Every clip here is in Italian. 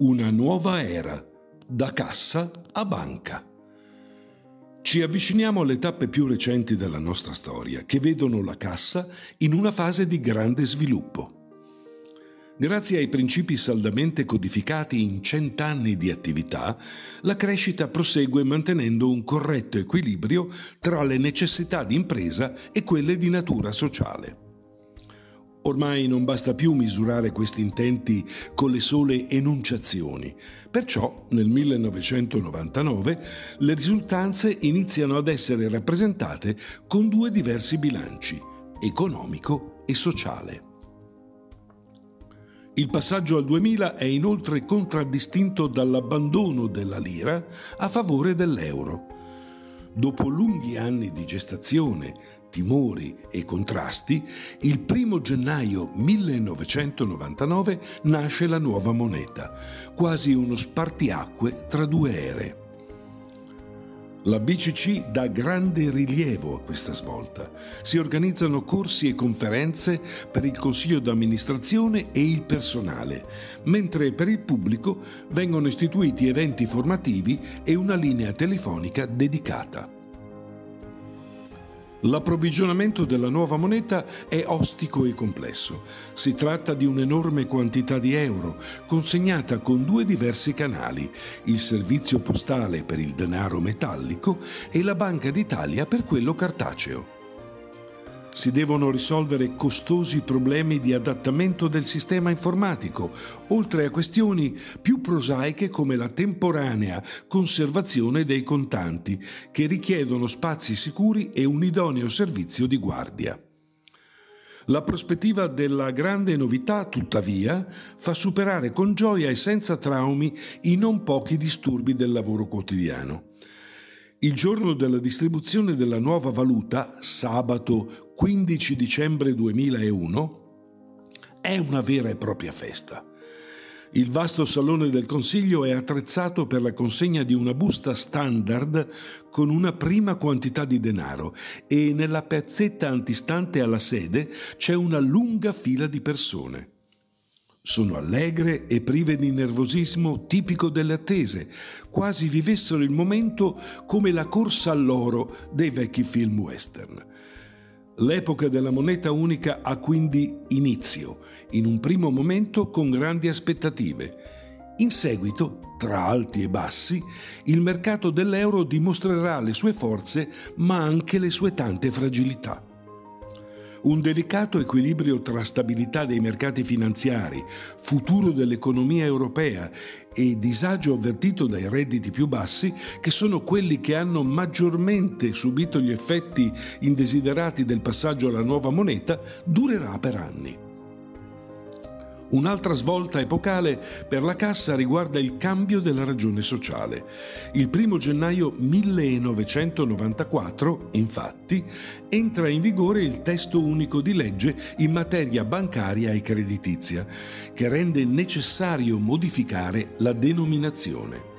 Una nuova era, da cassa a banca. Ci avviciniamo alle tappe più recenti della nostra storia, che vedono la cassa in una fase di grande sviluppo. Grazie ai principi saldamente codificati in cent'anni di attività, la crescita prosegue mantenendo un corretto equilibrio tra le necessità di impresa e quelle di natura sociale. Ormai non basta più misurare questi intenti con le sole enunciazioni. Perciò, nel 1999, le risultanze iniziano ad essere rappresentate con due diversi bilanci, economico e sociale. Il passaggio al 2000 è inoltre contraddistinto dall'abbandono della lira a favore dell'euro. Dopo lunghi anni di gestazione, timori e contrasti, il 1 gennaio 1999 nasce la nuova moneta, quasi uno spartiacque tra due ere. La BCC dà grande rilievo a questa svolta. Si organizzano corsi e conferenze per il consiglio d'amministrazione e il personale, mentre per il pubblico vengono istituiti eventi formativi e una linea telefonica dedicata. L'approvvigionamento della nuova moneta è ostico e complesso. Si tratta di un'enorme quantità di euro, consegnata con due diversi canali, il servizio postale per il denaro metallico e la Banca d'Italia per quello cartaceo si devono risolvere costosi problemi di adattamento del sistema informatico, oltre a questioni più prosaiche come la temporanea conservazione dei contanti, che richiedono spazi sicuri e un idoneo servizio di guardia. La prospettiva della grande novità, tuttavia, fa superare con gioia e senza traumi i non pochi disturbi del lavoro quotidiano. Il giorno della distribuzione della nuova valuta, sabato 15 dicembre 2001, è una vera e propria festa. Il vasto salone del Consiglio è attrezzato per la consegna di una busta standard con una prima quantità di denaro e nella piazzetta antistante alla sede c'è una lunga fila di persone. Sono allegre e prive di nervosismo tipico delle attese, quasi vivessero il momento come la corsa all'oro dei vecchi film western. L'epoca della moneta unica ha quindi inizio, in un primo momento con grandi aspettative. In seguito, tra alti e bassi, il mercato dell'euro dimostrerà le sue forze ma anche le sue tante fragilità. Un delicato equilibrio tra stabilità dei mercati finanziari, futuro dell'economia europea e disagio avvertito dai redditi più bassi, che sono quelli che hanno maggiormente subito gli effetti indesiderati del passaggio alla nuova moneta, durerà per anni. Un'altra svolta epocale per la Cassa riguarda il cambio della ragione sociale. Il 1 gennaio 1994, infatti, entra in vigore il testo unico di legge in materia bancaria e creditizia, che rende necessario modificare la denominazione.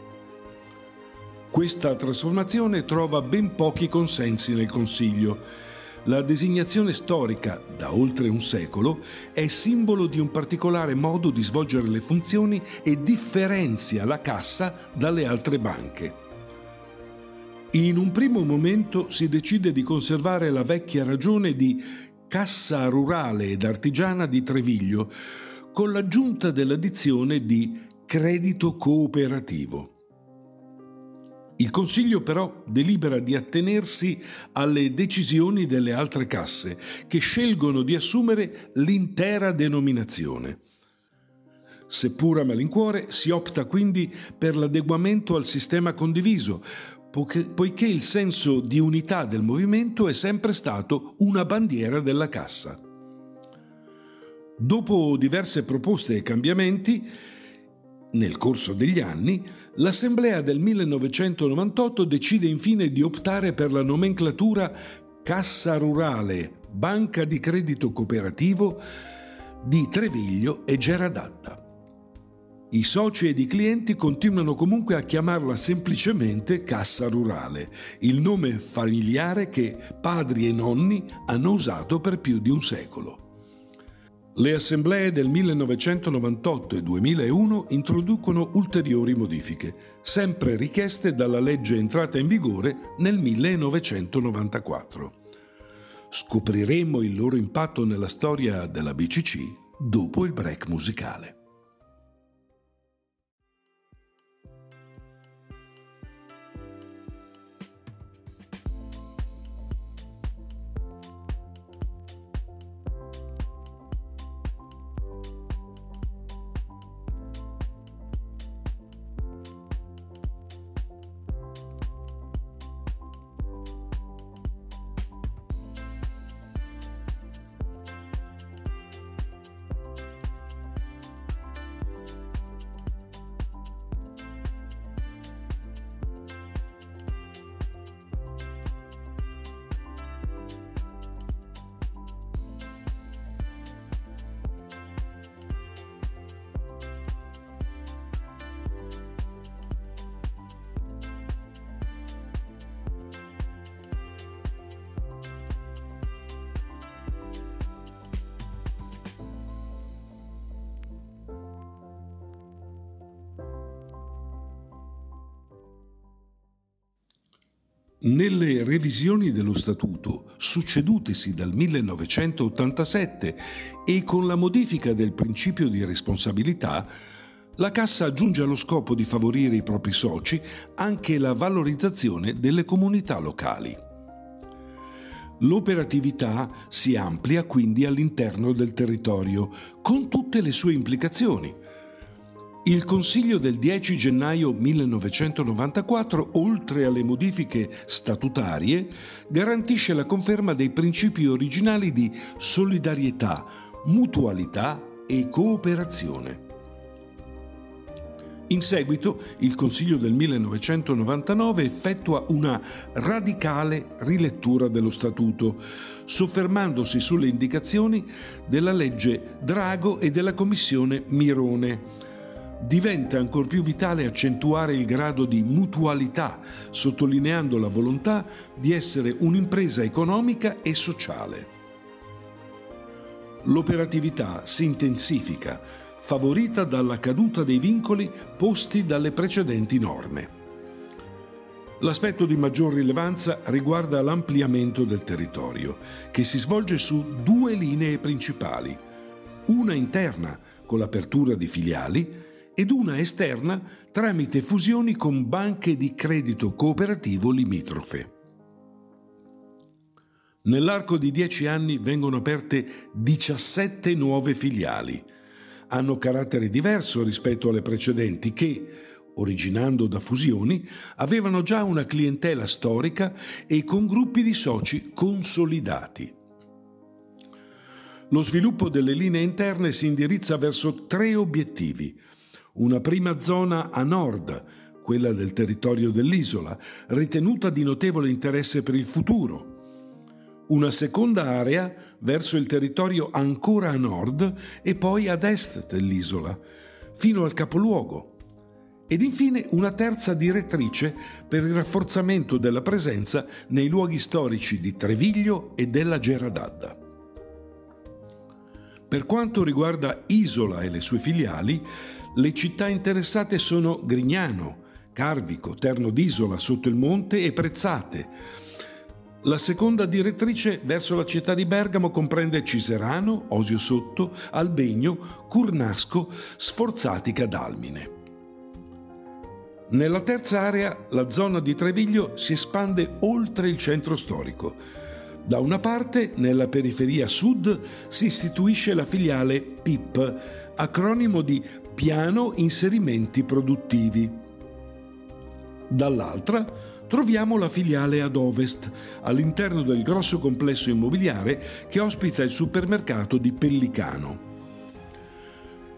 Questa trasformazione trova ben pochi consensi nel Consiglio la designazione storica, da oltre un secolo, è simbolo di un particolare modo di svolgere le funzioni e differenzia la cassa dalle altre banche. In un primo momento si decide di conservare la vecchia ragione di Cassa Rurale ed Artigiana di Treviglio, con l'aggiunta dell'addizione di Credito Cooperativo. Il Consiglio però delibera di attenersi alle decisioni delle altre casse, che scelgono di assumere l'intera denominazione. Seppur a malincuore, si opta quindi per l'adeguamento al sistema condiviso, poiché il senso di unità del movimento è sempre stato una bandiera della cassa. Dopo diverse proposte e cambiamenti, nel corso degli anni, l'Assemblea del 1998 decide infine di optare per la nomenclatura Cassa Rurale, Banca di Credito Cooperativo di Treviglio e Geradatta. I soci ed i clienti continuano comunque a chiamarla semplicemente Cassa Rurale, il nome familiare che padri e nonni hanno usato per più di un secolo. Le assemblee del 1998 e 2001 introducono ulteriori modifiche, sempre richieste dalla legge entrata in vigore nel 1994. Scopriremo il loro impatto nella storia della BCC dopo il break musicale. Nelle revisioni dello Statuto succedutesi dal 1987 e con la modifica del principio di responsabilità, la Cassa aggiunge allo scopo di favorire i propri soci anche la valorizzazione delle comunità locali. L'operatività si amplia quindi all'interno del territorio, con tutte le sue implicazioni il Consiglio del 10 gennaio 1994, oltre alle modifiche statutarie, garantisce la conferma dei principi originali di solidarietà, mutualità e cooperazione. In seguito, il Consiglio del 1999 effettua una radicale rilettura dello Statuto, soffermandosi sulle indicazioni della legge Drago e della Commissione Mirone diventa ancor più vitale accentuare il grado di mutualità, sottolineando la volontà di essere un'impresa economica e sociale. L'operatività si intensifica, favorita dalla caduta dei vincoli posti dalle precedenti norme. L'aspetto di maggior rilevanza riguarda l'ampliamento del territorio, che si svolge su due linee principali, una interna con l'apertura di filiali ed una esterna tramite fusioni con banche di credito cooperativo limitrofe. Nell'arco di dieci anni vengono aperte 17 nuove filiali. Hanno carattere diverso rispetto alle precedenti che, originando da fusioni, avevano già una clientela storica e con gruppi di soci consolidati. Lo sviluppo delle linee interne si indirizza verso tre obiettivi una prima zona a nord, quella del territorio dell'isola, ritenuta di notevole interesse per il futuro. Una seconda area verso il territorio ancora a nord e poi ad est dell'isola, fino al capoluogo. Ed infine una terza direttrice per il rafforzamento della presenza nei luoghi storici di Treviglio e della Geradadda. Per quanto riguarda Isola e le sue filiali, le città interessate sono Grignano, Carvico, Terno d'Isola, Sotto il Monte e Prezzate. La seconda direttrice verso la città di Bergamo comprende Ciserano, Osio Sotto, Albegno, Curnasco, Sforzatica d'Almine. Nella terza area la zona di Treviglio si espande oltre il centro storico. Da una parte, nella periferia sud, si istituisce la filiale PIP, acronimo di Piano Inserimenti Produttivi. Dall'altra troviamo la filiale ad ovest, all'interno del grosso complesso immobiliare che ospita il supermercato di Pellicano.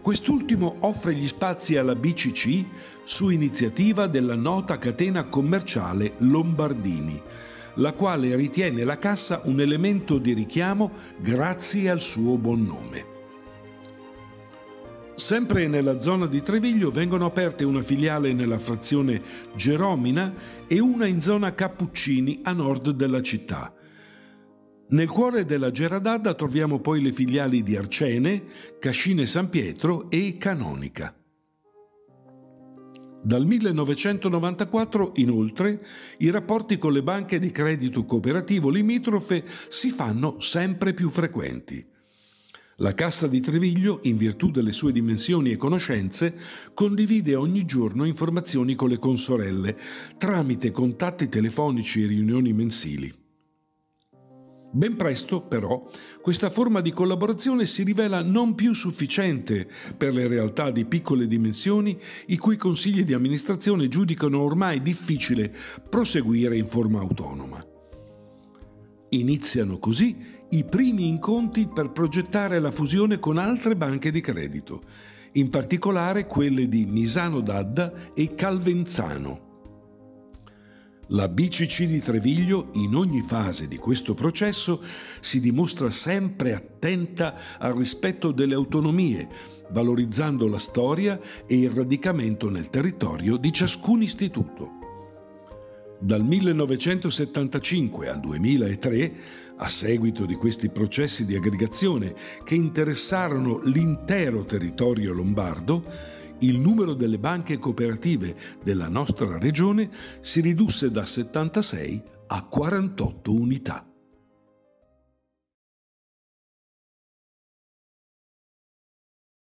Quest'ultimo offre gli spazi alla BCC su iniziativa della nota catena commerciale Lombardini, la quale ritiene la cassa un elemento di richiamo grazie al suo buon nome. Sempre nella zona di Treviglio vengono aperte una filiale nella frazione Geromina e una in zona Cappuccini a nord della città. Nel cuore della Geradadda troviamo poi le filiali di Arcene, Cascine San Pietro e Canonica. Dal 1994, inoltre, i rapporti con le banche di credito cooperativo limitrofe si fanno sempre più frequenti. La Cassa di Treviglio, in virtù delle sue dimensioni e conoscenze, condivide ogni giorno informazioni con le consorelle, tramite contatti telefonici e riunioni mensili. Ben presto, però, questa forma di collaborazione si rivela non più sufficiente per le realtà di piccole dimensioni i cui consigli di amministrazione giudicano ormai difficile proseguire in forma autonoma. Iniziano così i primi incontri per progettare la fusione con altre banche di credito, in particolare quelle di Misano d'Adda e Calvenzano. La BCC di Treviglio in ogni fase di questo processo si dimostra sempre attenta al rispetto delle autonomie, valorizzando la storia e il radicamento nel territorio di ciascun istituto. Dal 1975 al 2003, a seguito di questi processi di aggregazione che interessarono l'intero territorio lombardo, il numero delle banche cooperative della nostra regione si ridusse da 76 a 48 unità.